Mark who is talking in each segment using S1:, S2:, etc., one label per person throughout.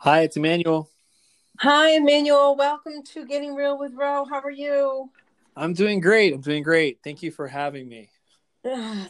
S1: Hi, it's Emmanuel.
S2: Hi, Emmanuel. Welcome to Getting Real with Ro. How are you?
S1: I'm doing great. I'm doing great. Thank you for having me.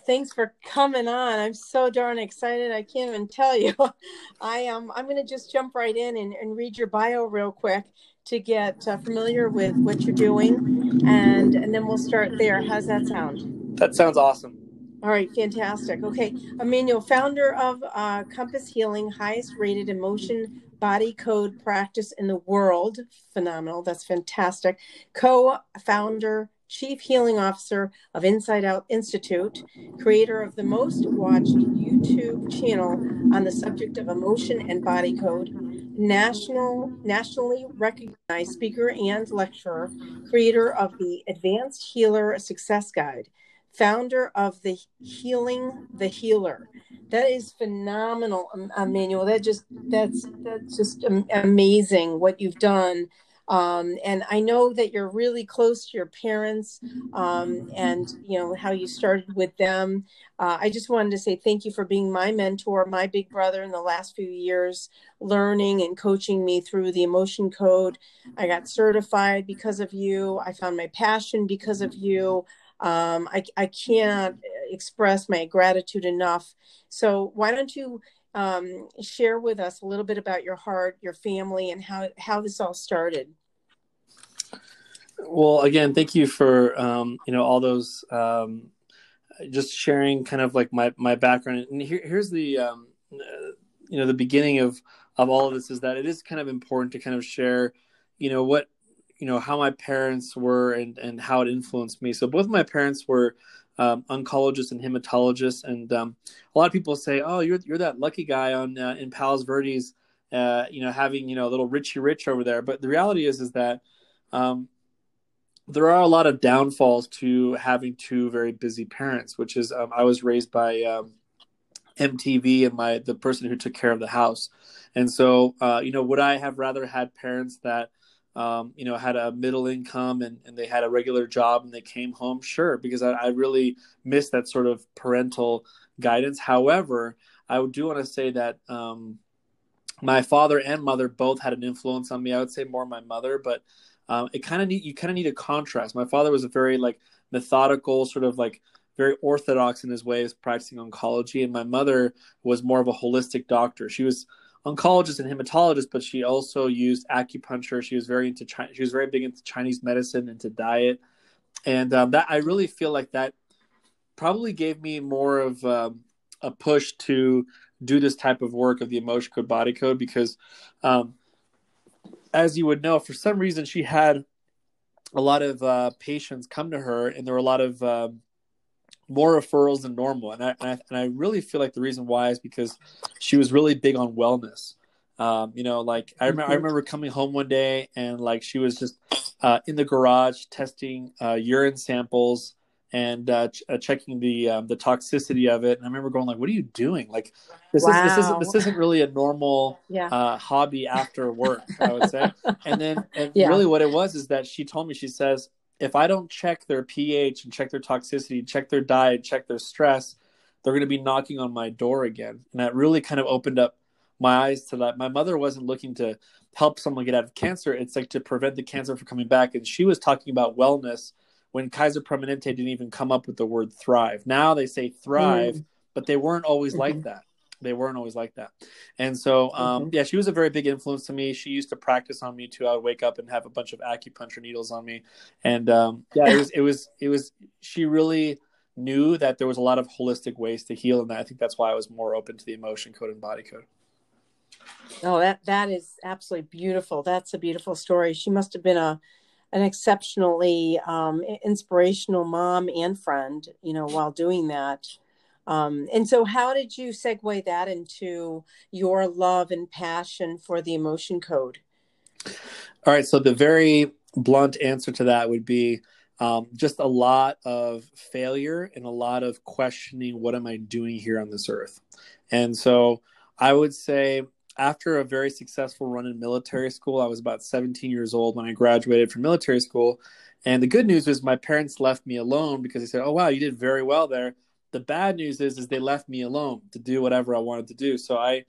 S2: Thanks for coming on. I'm so darn excited. I can't even tell you. I am. Um, I'm going to just jump right in and, and, read your bio real quick to get uh, familiar with what you're doing, and and then we'll start there. How's that sound?
S1: That sounds awesome.
S2: All right, fantastic. Okay, Emmanuel, founder of uh, Compass Healing, highest rated emotion body code practice in the world. Phenomenal. That's fantastic. Co founder, chief healing officer of Inside Out Institute, creator of the most watched YouTube channel on the subject of emotion and body code, national nationally recognized speaker and lecturer, creator of the Advanced Healer Success Guide, founder of the Healing the Healer that is phenomenal, Emmanuel. That just that's that's just amazing what you've done. Um, and I know that you're really close to your parents, um, and you know how you started with them. Uh, I just wanted to say thank you for being my mentor, my big brother in the last few years, learning and coaching me through the emotion code. I got certified because of you. I found my passion because of you. Um, I, I can't express my gratitude enough. So why don't you um, share with us a little bit about your heart, your family, and how how this all started?
S1: Well, again, thank you for um, you know all those um, just sharing kind of like my my background. And here, here's the um, uh, you know the beginning of of all of this is that it is kind of important to kind of share you know what you know how my parents were and and how it influenced me. So both my parents were um, oncologists and hematologists, and um, a lot of people say, "Oh, you're you're that lucky guy on uh, in Palos Verdes, uh, you know, having you know a little Richie Rich over there." But the reality is, is that um, there are a lot of downfalls to having two very busy parents. Which is, um, I was raised by MTV um, and my the person who took care of the house, and so uh, you know, would I have rather had parents that um, you know, had a middle income and, and they had a regular job and they came home, sure, because I, I really miss that sort of parental guidance. However, I do want to say that um, my father and mother both had an influence on me. I would say more my mother, but um, it kind of need you kind of need a contrast. My father was a very like methodical, sort of like very orthodox in his way of practicing oncology, and my mother was more of a holistic doctor. She was oncologist and hematologist, but she also used acupuncture. She was very into China, she was very big into Chinese medicine, into diet, and um, that I really feel like that probably gave me more of um, a push to do this type of work of the emotion code body code because um, as you would know for some reason she had a lot of uh, patients come to her and there were a lot of um, more referrals than normal. And I, and I, and I really feel like the reason why is because she was really big on wellness. Um, you know, like I remember, I mm-hmm. remember coming home one day and like she was just uh, in the garage testing uh, urine samples and uh, ch- uh, checking the um, the toxicity of it. And I remember going like, "What are you doing? Like, this wow. is this isn't this isn't really a normal yeah. Uh, hobby after work." I would say. and then, and yeah. really, what it was is that she told me she says, if I don't check their pH and check their toxicity, check their diet, check their stress, they're going to be knocking on my door again. And that really kind of opened up my eyes to that. My mother wasn't looking to help someone get out of cancer. It's like to prevent the cancer from coming back. And she was talking about wellness when Kaiser Permanente didn't even come up with the word thrive. Now they say thrive, mm. but they weren't always mm-hmm. like that they weren't always like that. And so, um, mm-hmm. yeah, she was a very big influence to me. She used to practice on me too. I would wake up and have a bunch of acupuncture needles on me. And um, yeah, it was, it was, it was, she really knew that there was a lot of holistic ways to heal. And I think that's why I was more open to the emotion code and body code.
S2: Oh, that, that is absolutely beautiful. That's a beautiful story. She must have been a, an exceptionally um, inspirational mom and friend, you know, while doing that. Um, and so, how did you segue that into your love and passion for the emotion code?
S1: All right. So, the very blunt answer to that would be um, just a lot of failure and a lot of questioning what am I doing here on this earth? And so, I would say after a very successful run in military school, I was about 17 years old when I graduated from military school. And the good news was my parents left me alone because they said, Oh, wow, you did very well there the bad news is is they left me alone to do whatever I wanted to do. So I,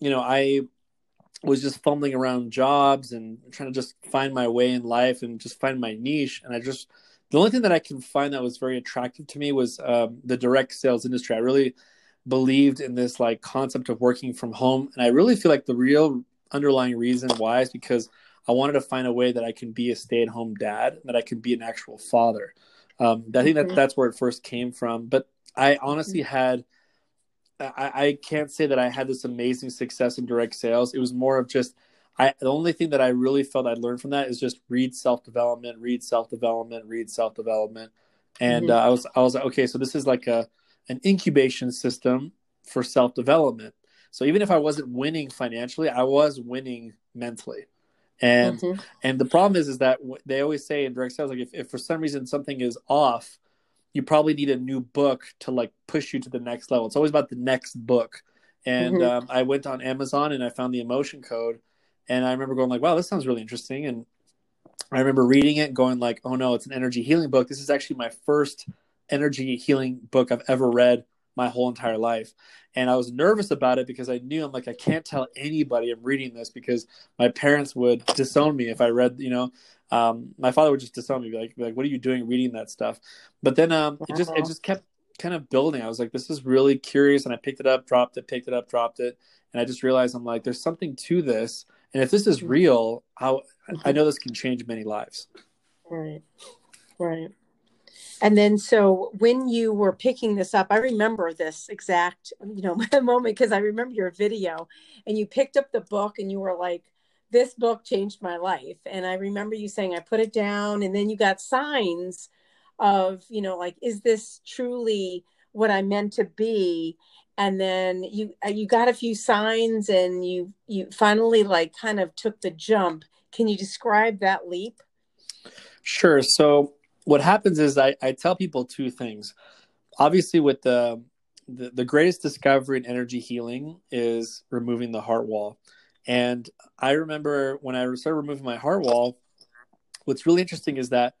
S1: you know, I was just fumbling around jobs and trying to just find my way in life and just find my niche. And I just, the only thing that I can find that was very attractive to me was um, the direct sales industry. I really believed in this like concept of working from home. And I really feel like the real underlying reason why is because I wanted to find a way that I can be a stay at home dad, that I can be an actual father. Um, I think mm-hmm. that that's where it first came from. But I honestly mm-hmm. had, I, I can't say that I had this amazing success in direct sales. It was more of just, I the only thing that I really felt I'd learned from that is just read self development, read self development, read self development, and mm-hmm. uh, I was I was like, okay, so this is like a an incubation system for self development. So even if I wasn't winning financially, I was winning mentally. And mm-hmm. and the problem is is that they always say in direct sales like if, if for some reason something is off, you probably need a new book to like push you to the next level. It's always about the next book. And mm-hmm. um, I went on Amazon and I found the emotion code, and I remember going like, "Wow, this sounds really interesting." And I remember reading it, going like, "Oh no, it's an energy healing book. This is actually my first energy healing book I've ever read my whole entire life. And I was nervous about it because I knew I'm like, I can't tell anybody I'm reading this because my parents would disown me if I read, you know, um, my father would just disown me, be like, be like, what are you doing reading that stuff? But then um, it just, it just kept kind of building. I was like, this is really curious. And I picked it up, dropped it, picked it up, dropped it. And I just realized I'm like, there's something to this. And if this is mm-hmm. real, how I know this can change many lives.
S2: Right. Right. And then, so when you were picking this up, I remember this exact, you know, moment because I remember your video and you picked up the book and you were like, this book changed my life. And I remember you saying, I put it down. And then you got signs of, you know, like, is this truly what I meant to be? And then you, uh, you got a few signs and you, you finally like kind of took the jump. Can you describe that leap?
S1: Sure. So what happens is I, I tell people two things. Obviously, with the, the the greatest discovery in energy healing is removing the heart wall. And I remember when I started removing my heart wall, what's really interesting is that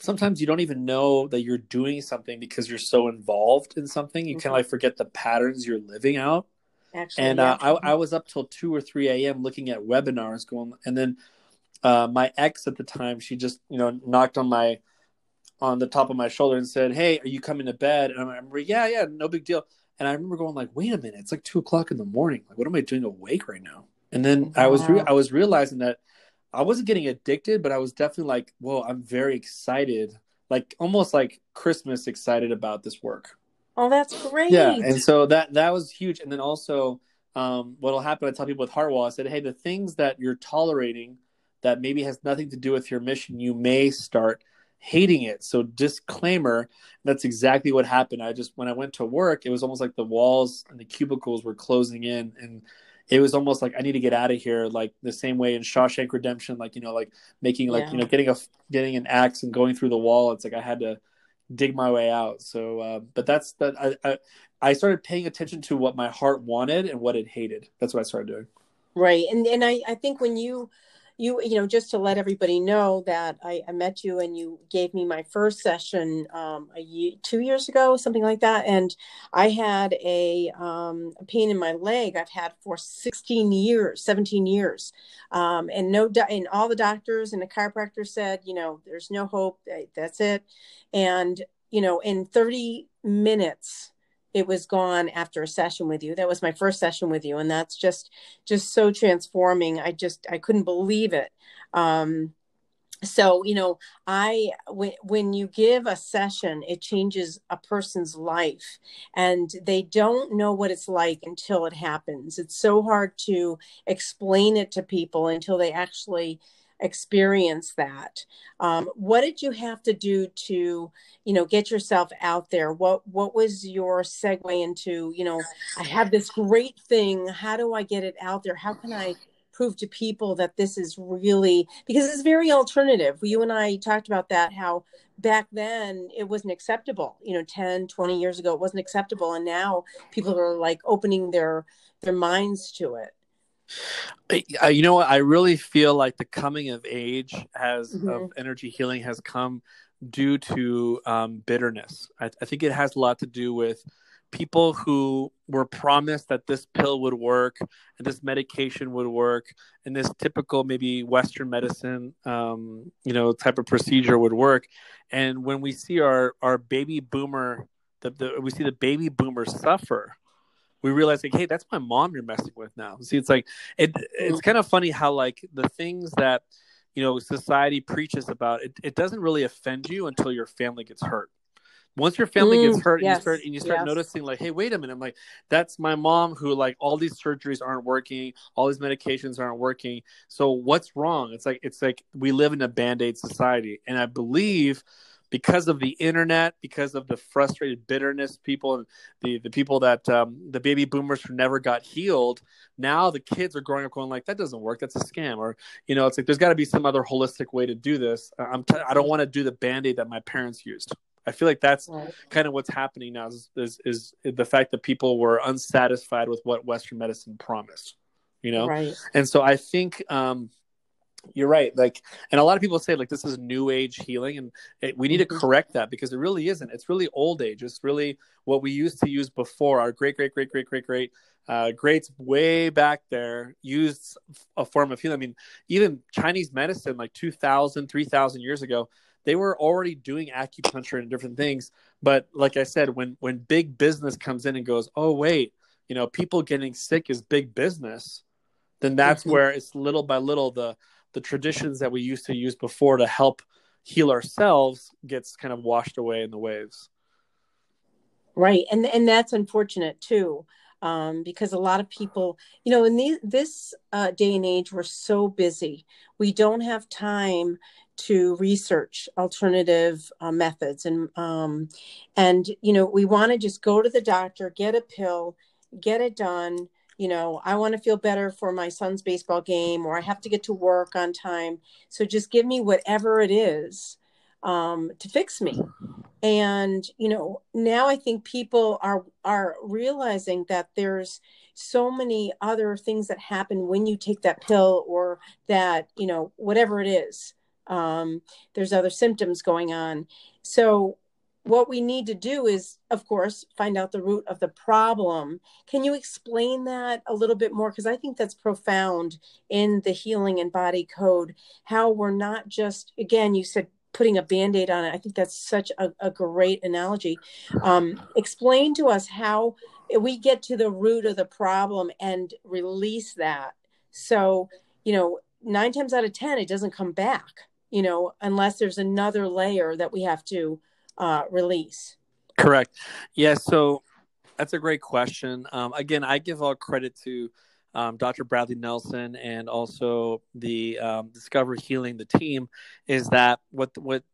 S1: sometimes you don't even know that you're doing something because you're so involved in something. You mm-hmm. kind of like forget the patterns you're living out. Actually, and uh, I, I was up till 2 or 3 a.m. looking at webinars going. And then uh, my ex at the time, she just, you know, knocked on my on the top of my shoulder and said, "Hey, are you coming to bed?" And I remember, "Yeah, yeah, no big deal." And I remember going like, "Wait a minute, it's like two o'clock in the morning. Like, what am I doing awake right now?" And then. I was re- I was realizing that I wasn't getting addicted, but I was definitely like, "Whoa, I'm very excited." Like almost like Christmas excited about this work.
S2: Oh, that's great.
S1: Yeah, and so that that was huge. And then also, um, what'll happen? I tell people with heart wall. I said, "Hey, the things that you're tolerating that maybe has nothing to do with your mission, you may start." hating it. So disclaimer, that's exactly what happened. I just when I went to work, it was almost like the walls and the cubicles were closing in and it was almost like I need to get out of here, like the same way in Shawshank Redemption, like you know, like making like yeah. you know, getting a getting an axe and going through the wall. It's like I had to dig my way out. So, uh, but that's that. I, I I started paying attention to what my heart wanted and what it hated. That's what I started doing.
S2: Right, and and I I think when you you you know just to let everybody know that I, I met you and you gave me my first session um, a year, two years ago something like that. And i had a, um, a pain in my leg. I've had for 16 years 17 years. Um, and no and all the doctors and the chiropractor said you know there's no hope. That's it. And you know in 30 minutes it was gone after a session with you. That was my first session with you and that's just just so transforming. I just i couldn't believe it. Um so you know i when, when you give a session it changes a person's life and they don't know what it's like until it happens. It's so hard to explain it to people until they actually experience that. Um, what did you have to do to you know get yourself out there? What what was your segue into you know i have this great thing. How do i get it out there? How can i prove to people that this is really because it's very alternative. You and i talked about that how back then it wasn't acceptable. You know 10 20 years ago it wasn't acceptable. And now people are like opening their their minds to it
S1: you know what? I really feel like the coming of age has mm-hmm. of energy healing has come due to um, bitterness. I, I, think it has a lot to do with people who were promised that this pill would work and this medication would work and this typical maybe western medicine um, you know type of procedure would work and when we see our our baby boomer the, the we see the baby boomers suffer we realize like hey that's my mom you're messing with now. See it's like it it's kind of funny how like the things that you know society preaches about it, it doesn't really offend you until your family gets hurt. Once your family mm, gets hurt yes, and you start and you start yes. noticing like hey wait a minute i'm like that's my mom who like all these surgeries aren't working all these medications aren't working. So what's wrong? It's like it's like we live in a band-aid society. And i believe because of the internet because of the frustrated bitterness people and the, the people that um, the baby boomers who never got healed now the kids are growing up going like that doesn't work that's a scam or you know it's like there's got to be some other holistic way to do this i'm t- i don't want to do the band-aid that my parents used I feel like that's right. kind of what's happening now is, is, is the fact that people were unsatisfied with what Western medicine promised, you know?
S2: Right.
S1: And so I think, um, you're right. Like, and a lot of people say like this is new age healing, and it, we need to mm-hmm. correct that because it really isn't. It's really old age. It's really what we used to use before. Our great, great, great, great, great, great uh, greats way back there used a form of healing. I mean, even Chinese medicine, like 2,000, 3,000 years ago, they were already doing acupuncture and different things. But like I said, when when big business comes in and goes, oh wait, you know, people getting sick is big business, then that's mm-hmm. where it's little by little the the traditions that we used to use before to help heal ourselves gets kind of washed away in the waves.
S2: Right, and and that's unfortunate too. Um, because a lot of people, you know, in this uh, day and age, we're so busy. We don't have time to research alternative uh, methods and um, and you know we want to just go to the doctor get a pill get it done you know i want to feel better for my son's baseball game or i have to get to work on time. So just give me whatever it is um, to fix me. And you know now i think people are are realizing that there's so many other things that happen when you take that pill or that you know whatever it is um, there's other symptoms going on. So what we need to do is of course find out the root of the problem. Can you explain that a little bit more? Because i think that's profound in the healing and body code how we're not just again you said putting a band-aid on it. I think that's such a, a great analogy. Um, explain to us how we get to the root of the problem and release that. So you know nine times out of ten it doesn't come back you know, unless there's another layer that we have to uh, release.
S1: Correct. Yeah. So that's a great question. Um, again, I give all credit to um, Dr. Bradley Nelson and also the um, Discover Healing, the team, is that what what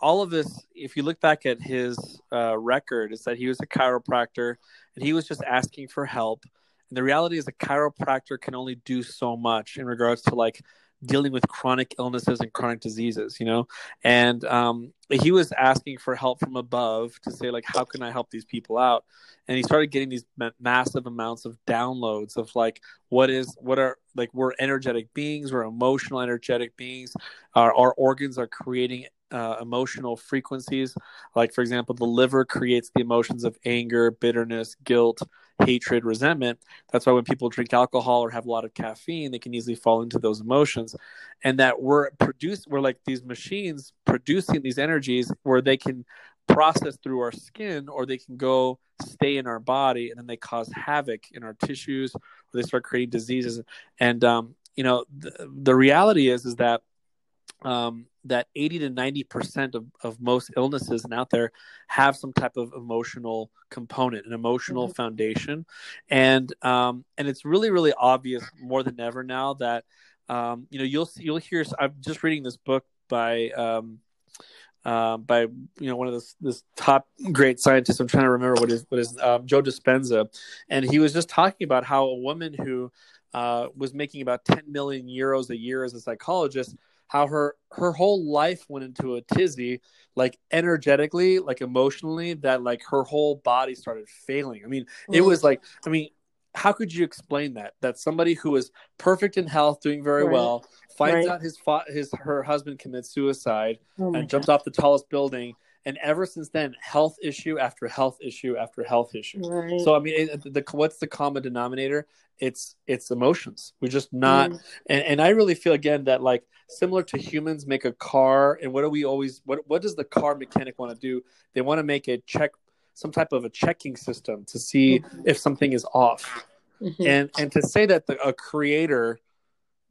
S1: all of this, if you look back at his uh, record, is that he was a chiropractor and he was just asking for help. And the reality is, a chiropractor can only do so much in regards to like dealing with chronic illnesses and chronic diseases, you know? And um, he was asking for help from above to say, like, how can I help these people out? And he started getting these ma- massive amounts of downloads of like, what is, what are, like, we're energetic beings, we're emotional, energetic beings. Our, our organs are creating uh, emotional frequencies. Like, for example, the liver creates the emotions of anger, bitterness, guilt, hatred, resentment. That's why when people drink alcohol or have a lot of caffeine, they can easily fall into those emotions. And that we're produce we're like these machines producing these energies where they can process through our skin or they can go stay in our body and then they cause havoc in our tissues or they start creating diseases. And um, you know, the, the reality is is that um, that 80 to 90 percent of, of most illnesses and out there have some type of emotional component an emotional mm-hmm. foundation and um, and it's really really obvious more than ever now that um, you know you'll you'll hear i'm just reading this book by um, uh, by you know one of this this top great scientists. I'm trying to remember what is what is um, Joe Dispenza, and he was just talking about how a woman who uh, was making about 10 million euros a year as a psychologist how her her whole life went into a tizzy like energetically like emotionally that like her whole body started failing i mean it was like i mean how could you explain that that somebody who is perfect in health doing very right. well finds right. out his his her husband commits suicide oh and jumps God. off the tallest building and ever since then health issue after health issue after health issue
S2: Right.
S1: so i mean it, the, what's the common denominator it's it's emotions we're just not
S2: Mm.
S1: and, and i really feel again that like similar to humans make a car and what do we always what what does the car mechanic want to do they want to make a check some type of a checking system to see
S2: Mhm.
S1: if something is off
S2: Mhm.
S1: and and to say that the, a creator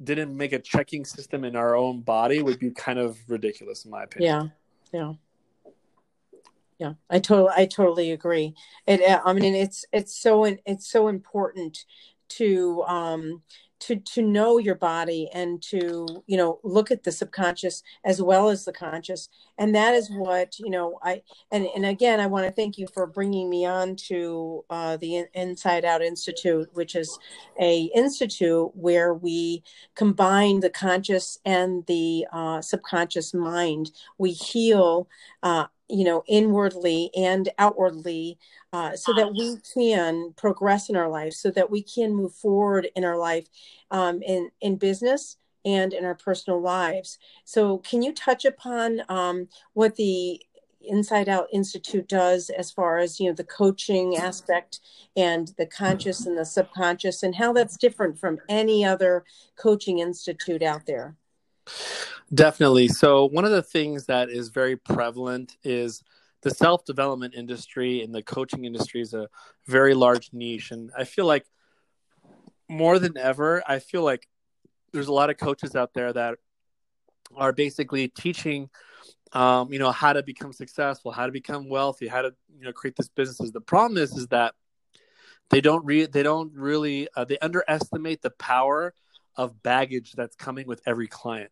S1: didn't make a checking system in our own body would be kind of ridiculous in my opinion
S2: yeah yeah yeah i totally i totally agree. It uh, i mean it's it's so it's so important to um to to know your body and to you know look at the subconscious as well as the conscious. And that is what you know i and and again i want to thank you for bringing me on to uh, the inside out institute which is a institute where we combine the conscious and the uh, subconscious mind. We heal uh, you know inwardly and outwardly uh, so that we can progress in our life so that we can move forward in our life um, in in business and in our personal lives. So can you touch upon um, what the inside out institute does as far as you know the coaching aspect and the conscious and the subconscious and how that's different from any other coaching institute out there
S1: Definitely. So, one of the things that is very prevalent is the self development industry and the coaching industry is a very large niche. And I feel like more than ever, I feel like there's a lot of coaches out there that are basically teaching um, you know how to become successful how to become wealthy how to you know create this businesses the problem is is that they don't re- they don't really uh, they underestimate the power of baggage that's coming with every client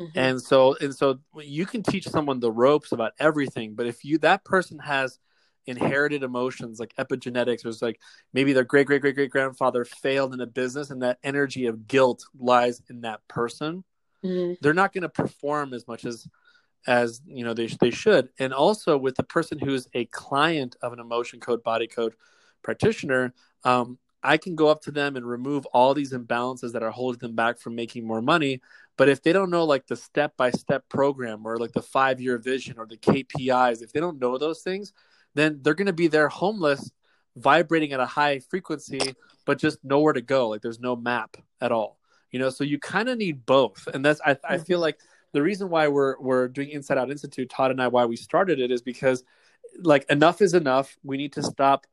S2: Mhm.
S1: and so and so you can teach someone the ropes about everything but if you that person has inherited emotions like epigenetics or it's like maybe their great great great great grandfather failed in a business and that energy of guilt lies in that person
S2: Mhm.
S1: they're not going to perform as much as as you know they, they should and also with the person who's a client of an emotion code body code practitioner um, i can go up to them and remove all these imbalances that are holding them back from making more money. But if they don't know like the step by step program or like the five year vision or the kpis if they don't know those things then they're going to be there homeless vibrating at a high frequency but just nowhere to go. Like there's no map at all you know? So you kind of need both. And that's I, I feel mm-hmm. like the reason why we're we're doing inside out institute todd and i why we started it is because like enough is enough. We need to stop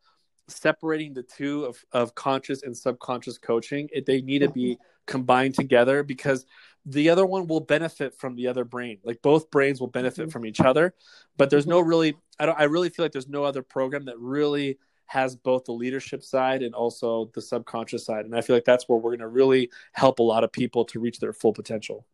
S1: separating the two of, of conscious and subconscious coaching it, they need to be combined together because the other one will benefit from the other brain. Like both brains will benefit
S2: Mhm.
S1: from each other but there's no really i don't i really feel like there's no other program that really has both the leadership side and also the subconscious side and i feel like that's where we're going to really help a lot of people to reach their full potential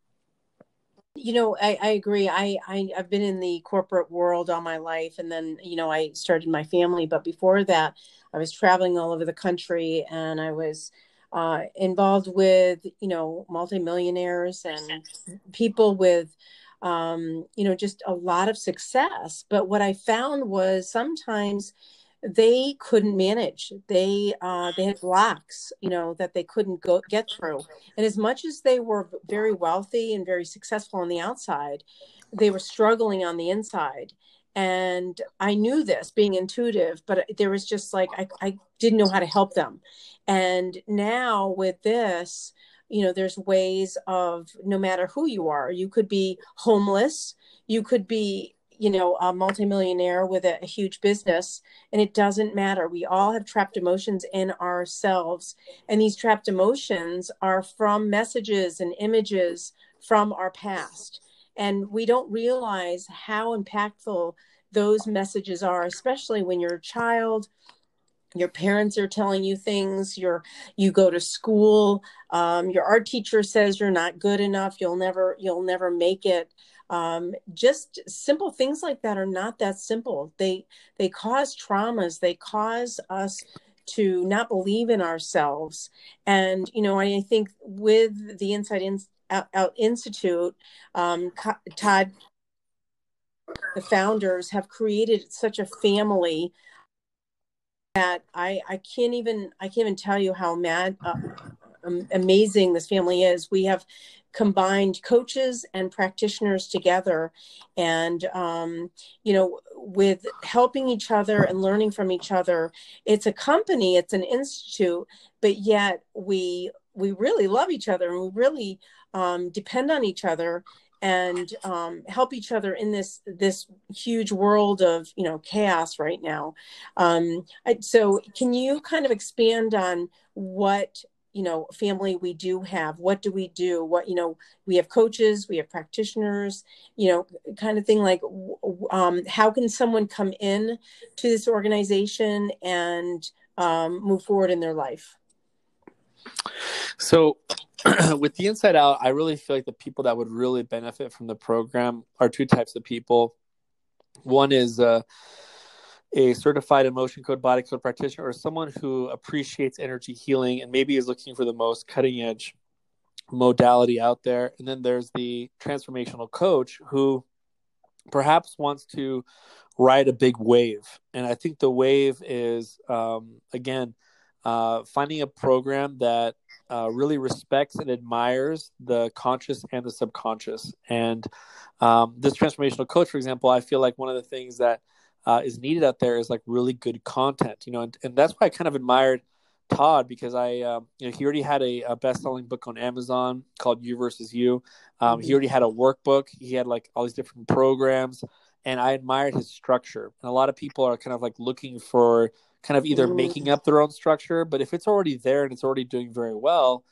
S2: you know I, I agree I, I i've been in the corporate world all my life and then you know i started my family but before that i was traveling all over the country and i was uh, involved with you know multimillionaires and people with um, you know just a lot of success but what i found was sometimes they couldn't manage. They uh, they had blocks you know that they couldn't go get through. And as much as they were very wealthy and very successful on the outside they were struggling on the inside. And i knew this being intuitive but there was just like i, I didn't know how to help them. And now with this you know there's ways of no matter who you are you could be homeless you could be you know a multimillionaire with a, a huge business and it doesn't matter. We all have trapped emotions in ourselves and these trapped emotions are from messages and images from our past. And we don't realize how impactful those messages are especially when you're a child your parents are telling you things you're you go to school um, your art teacher says you're not good enough you'll never you'll never make it um, just simple things like that are not that simple. They they cause traumas. They cause us to not believe in ourselves. And you know i think with the inside in, out, out institute um, todd the founders have created such a family that I I can't even I can't even tell you how mad uh, amazing this family is. We have combined coaches and practitioners together and um, you know with helping each other and learning from each other it's a company it's an institute but yet we we really love each other and we really um, depend on each other and um, help each other in this this huge world of you know chaos right now. Um, I, so, can you kind of expand on what you know family we do have? What do we do? What you know we have coaches, we have practitioners, you know, kind of thing. Like, um, how can someone come in to this organization and um, move forward in their life?
S1: So, with the inside out, I really feel like the people that would really benefit from the program are two types of people. One is uh, a certified emotion code body code practitioner or someone who appreciates energy healing and maybe is looking for the most cutting edge modality out there. And then there's the transformational coach who perhaps wants to ride a big wave. And I think the wave is, um, again, uh, finding a program that uh, really respects and admires the conscious and the subconscious. And um, this transformational coach, for example, I feel like one of the things that uh, is needed out there is like really good content, you know, and, and that's why I kind of admired Todd because I, um, you know, he already had a, a best-selling book on Amazon called You versus You. Um, mm-hmm. He already had a workbook. He had like all these different programs, and I admired his structure. And a lot of people are kind of like looking for kind of either making up their own structure, but if it's already there and it's already doing very well,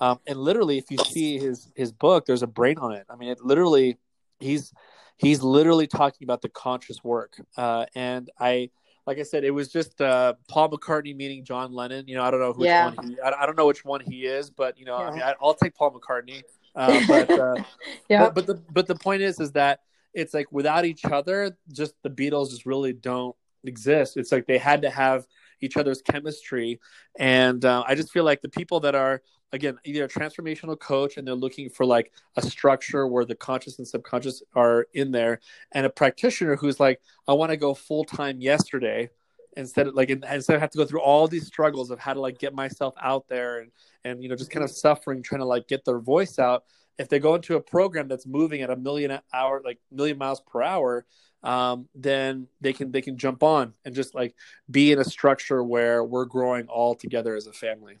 S1: um, and literally, if you see his his book, there's a brain on it. I mean, it literally he's he's literally talking about the conscious work, uh, and I. Like I said, it was just uh, Paul McCartney meeting John Lennon. You know, I don't know which yeah. one he. I, I, don't know which one he is, but you know, yeah. I mean, I, will take Paul McCartney. Uh, but, uh, yeah. but but the but the point is, is that it's like without each other, just the Beatles just really don't exist. It's like they had to have each other's chemistry, and uh, I just feel like the people that are again either a transformational coach and they're looking for like a structure where the conscious and subconscious are in there, and a practitioner who's like, I want to go full time yesterday instead of like instead of have to go through all these struggles of how to like get myself out there and and you know just kind of suffering trying to like get their voice out if they go into a program that's moving at a million hour like million miles per hour um, then they can they can jump on and just like be in a structure where we're growing all together as a family.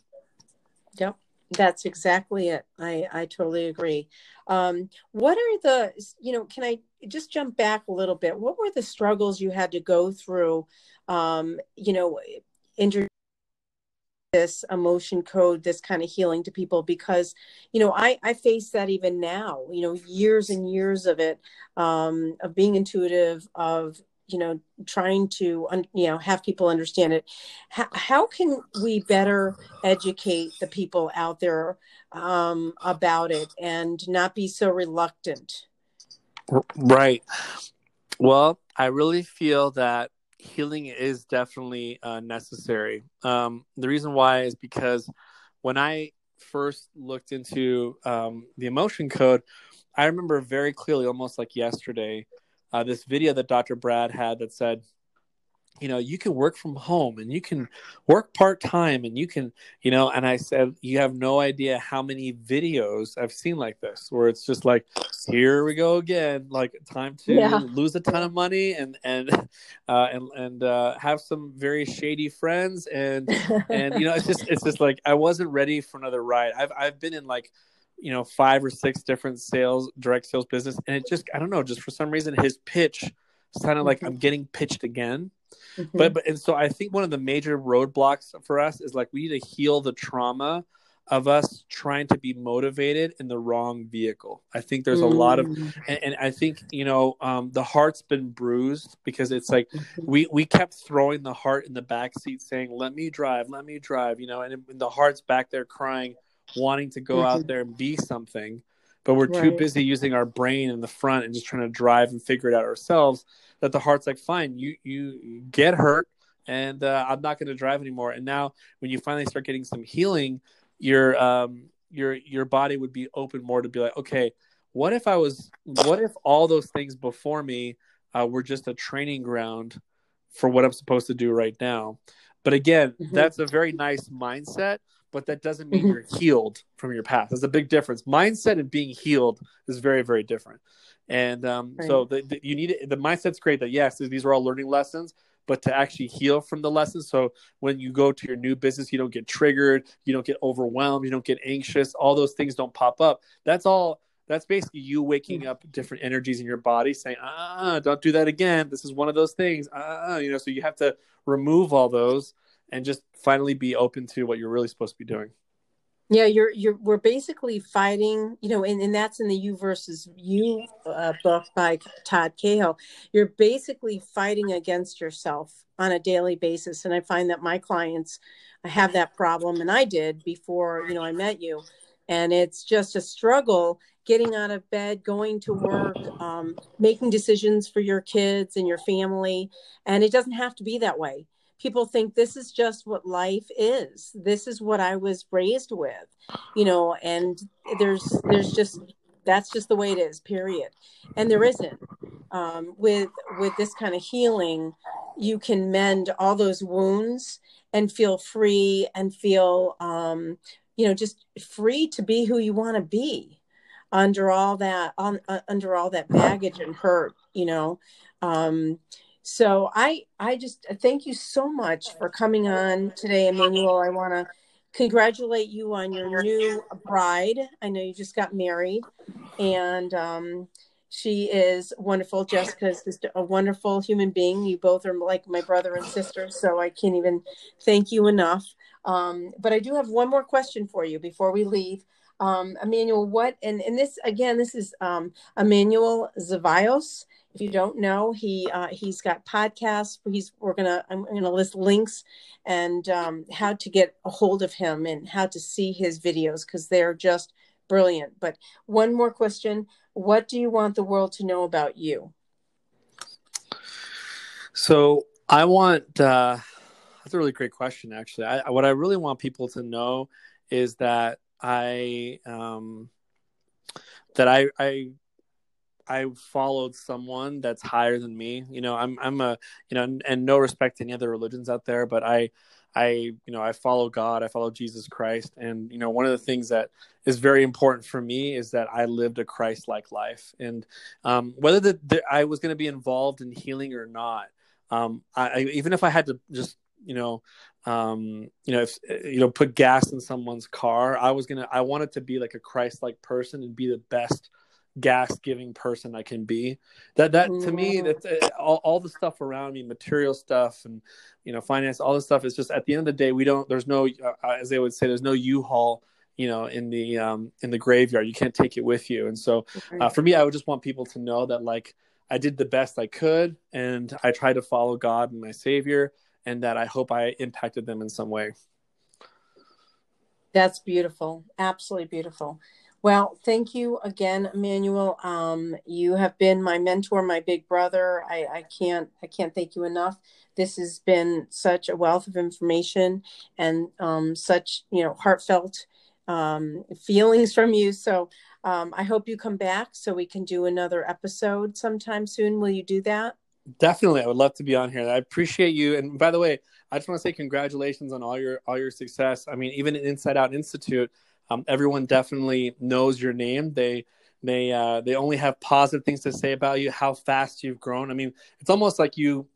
S2: Yep, that's exactly it. I I totally agree. Um, what are the you know? Can I just jump back a little bit? What were the struggles you had to go through? Um, you know, injury this emotion code this kind of healing to people because you know i i face that even now you know years and years of it um of being intuitive of you know trying to you know have people understand it. How, how can we better educate the people out there um about it and not be so reluctant?
S1: Right. Well i really feel that healing is definitely uh, necessary. Um, the reason why is because when I first looked into um, the emotion code, I remember very clearly, almost like yesterday, uh, this video that Dr. Brad had that said, you know you can work from home and you can work part-time and you can you know and i said you have no idea how many videos i've seen like this where it's just like here we go again like time to yeah. lose a ton of money and and uh, and and uh, have some very shady friends and and you know it's just it's just like i wasn't ready for another ride i've i've been in like you know five or six different sales direct sales business and it just i don't know just for some reason his pitch sounded like mm-hmm. i'm getting pitched again Mm-hmm. But but and so I think one of the major roadblocks for us is like we need to heal the trauma of us trying to be motivated in the wrong vehicle. I think there's a lot of, mm. and, and I think you know um, the heart's been bruised because it's like mm-hmm. we we kept throwing the heart in the back seat, saying "Let me drive, let me drive," you know, and, and the heart's back there crying, wanting to go mm-hmm. out there and be something, but we're right. too busy using our brain in the front and just trying to drive and figure it out ourselves that the heart's like, fine, you you get hurt, and uh, I'm not going to drive anymore. And now, when you finally start getting some healing, your um your your body would be open more to be like, okay, what if I was, what if all those things before me uh, were just a training ground for what I'm supposed to do right now? But again, mm-hmm. that's a very nice mindset. But that doesn't mean mm-hmm. you're healed from your past. There's a big difference. Mindset and being healed is very, very different. And um, right. so the, the, you need it, the mindset's great that yes, these are all learning lessons, but to actually heal from the lessons. So when you go to your new business, you don't get triggered, you don't get overwhelmed, you don't get anxious, all those things don't pop up. That's all. That's basically you waking up different energies in your body, saying, "Ah, don't do that again. This is one of those things." Ah, you know. So you have to remove all those and just finally be open to what you're really supposed to be doing.
S2: Yeah, you're you're we're basically fighting, you know, and, and that's in the You versus You uh, book by Todd Cahill. You're basically fighting against yourself on a daily basis, and I find that my clients have that problem, and I did before you know I met you, and it's just a struggle getting out of bed, going to work, um, making decisions for your kids and your family, and it doesn't have to be that way people think this is just what life is. This is what i was raised with you know and there's there's just that's just the way it is period. And there isn't. Um, with with this kind of healing you can mend all those wounds and feel free and feel um, you know just free to be who you want to be under all that on uh, under all that baggage and hurt you know? Um, so I I just thank you so much for coming on today, Emmanuel. I want to congratulate you on your new bride. I know you just got married, and um, she is wonderful. Jessica is just a wonderful human being. You both are like my brother and sister, so I can't even thank you enough. Um, but I do have one more question for you before we leave. Um, Emmanuel, what and and this again, this is um, Emmanuel Zavios if you don't know, he uh, he's got podcasts. He's we're gonna I'm gonna list links and um, how to get a hold of him and how to see his videos because they're just brilliant. But one more question: What do you want the world to know about you?
S1: So I want. Uh, that's a really great question. Actually, I, what I really want people to know is that I um, that I I I followed someone that's higher than me. You know, I'm I'm a you know, and, and, no respect to any other religions out there, but I I you know I follow God, I follow Jesus Christ, and you know one of the things that is very important for me is that I lived a Christ-like life, and um, whether the, the, I was going to be involved in healing or not, um, I, even if I had to just you know um, you know if you know put gas in someone's car, I was gonna I wanted to be like a Christ-like person and be the best gas giving person I can be. That that to me that's uh, all, all the stuff around me, material stuff and you know finance, all this stuff is just at the end of the day we don't. There's no uh, as they would say, there's no U-Haul you know in the um in the graveyard you can't take it with you and so uh, for me i would just want people to know that like i did the best i could and i tried to follow god and my savior and that i hope i impacted them in some way
S2: that's beautiful absolutely beautiful well, thank you again, Emmanuel. Um, you have been my mentor, my big brother. I, I can't I can't thank you enough. This has been such a wealth of information and um, such you know heartfelt um, feelings from you. So um, I hope you come back so we can do another episode sometime soon. Will you do that?
S1: Definitely, I would love to be on here. I appreciate you. And by the way, I just want to say congratulations on all your all your success. I mean, even at Inside Out Institute, um, everyone definitely knows your name. They they uh, they only have positive things to say about you. How fast you've grown. I mean, it's almost like you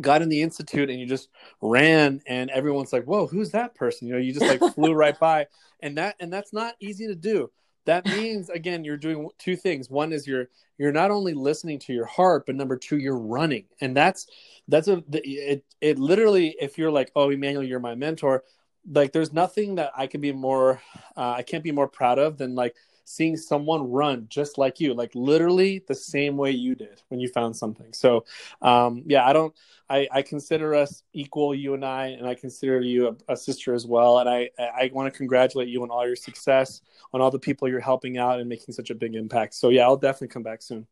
S1: got in the institute and you just ran, and everyone's like, "Whoa, who's that person?" You know, you just like flew right by, and that and that's not easy to do. That means again, you're doing two things. One is you're you're not only listening to your heart, but number two, you're running, and that's that's a it it literally. If you're like, "Oh, Emmanuel, you're my mentor," like there's nothing that I can be more uh, I can't be more proud of than like seeing someone run just like you, like literally the same way you did when you found something. So um, yeah, I don't I, I consider us equal, you and I, and I consider you a, a sister as well. And I I want to congratulate you on all your success, on all the people you're helping out and making such a big impact. So yeah, I'll definitely come back soon.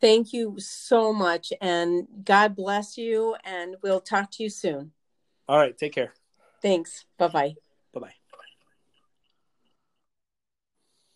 S2: Thank you so much, and God bless you. And we'll talk to you soon.
S1: All right, take care.
S2: Thanks. Bye bye.
S1: Bye bye.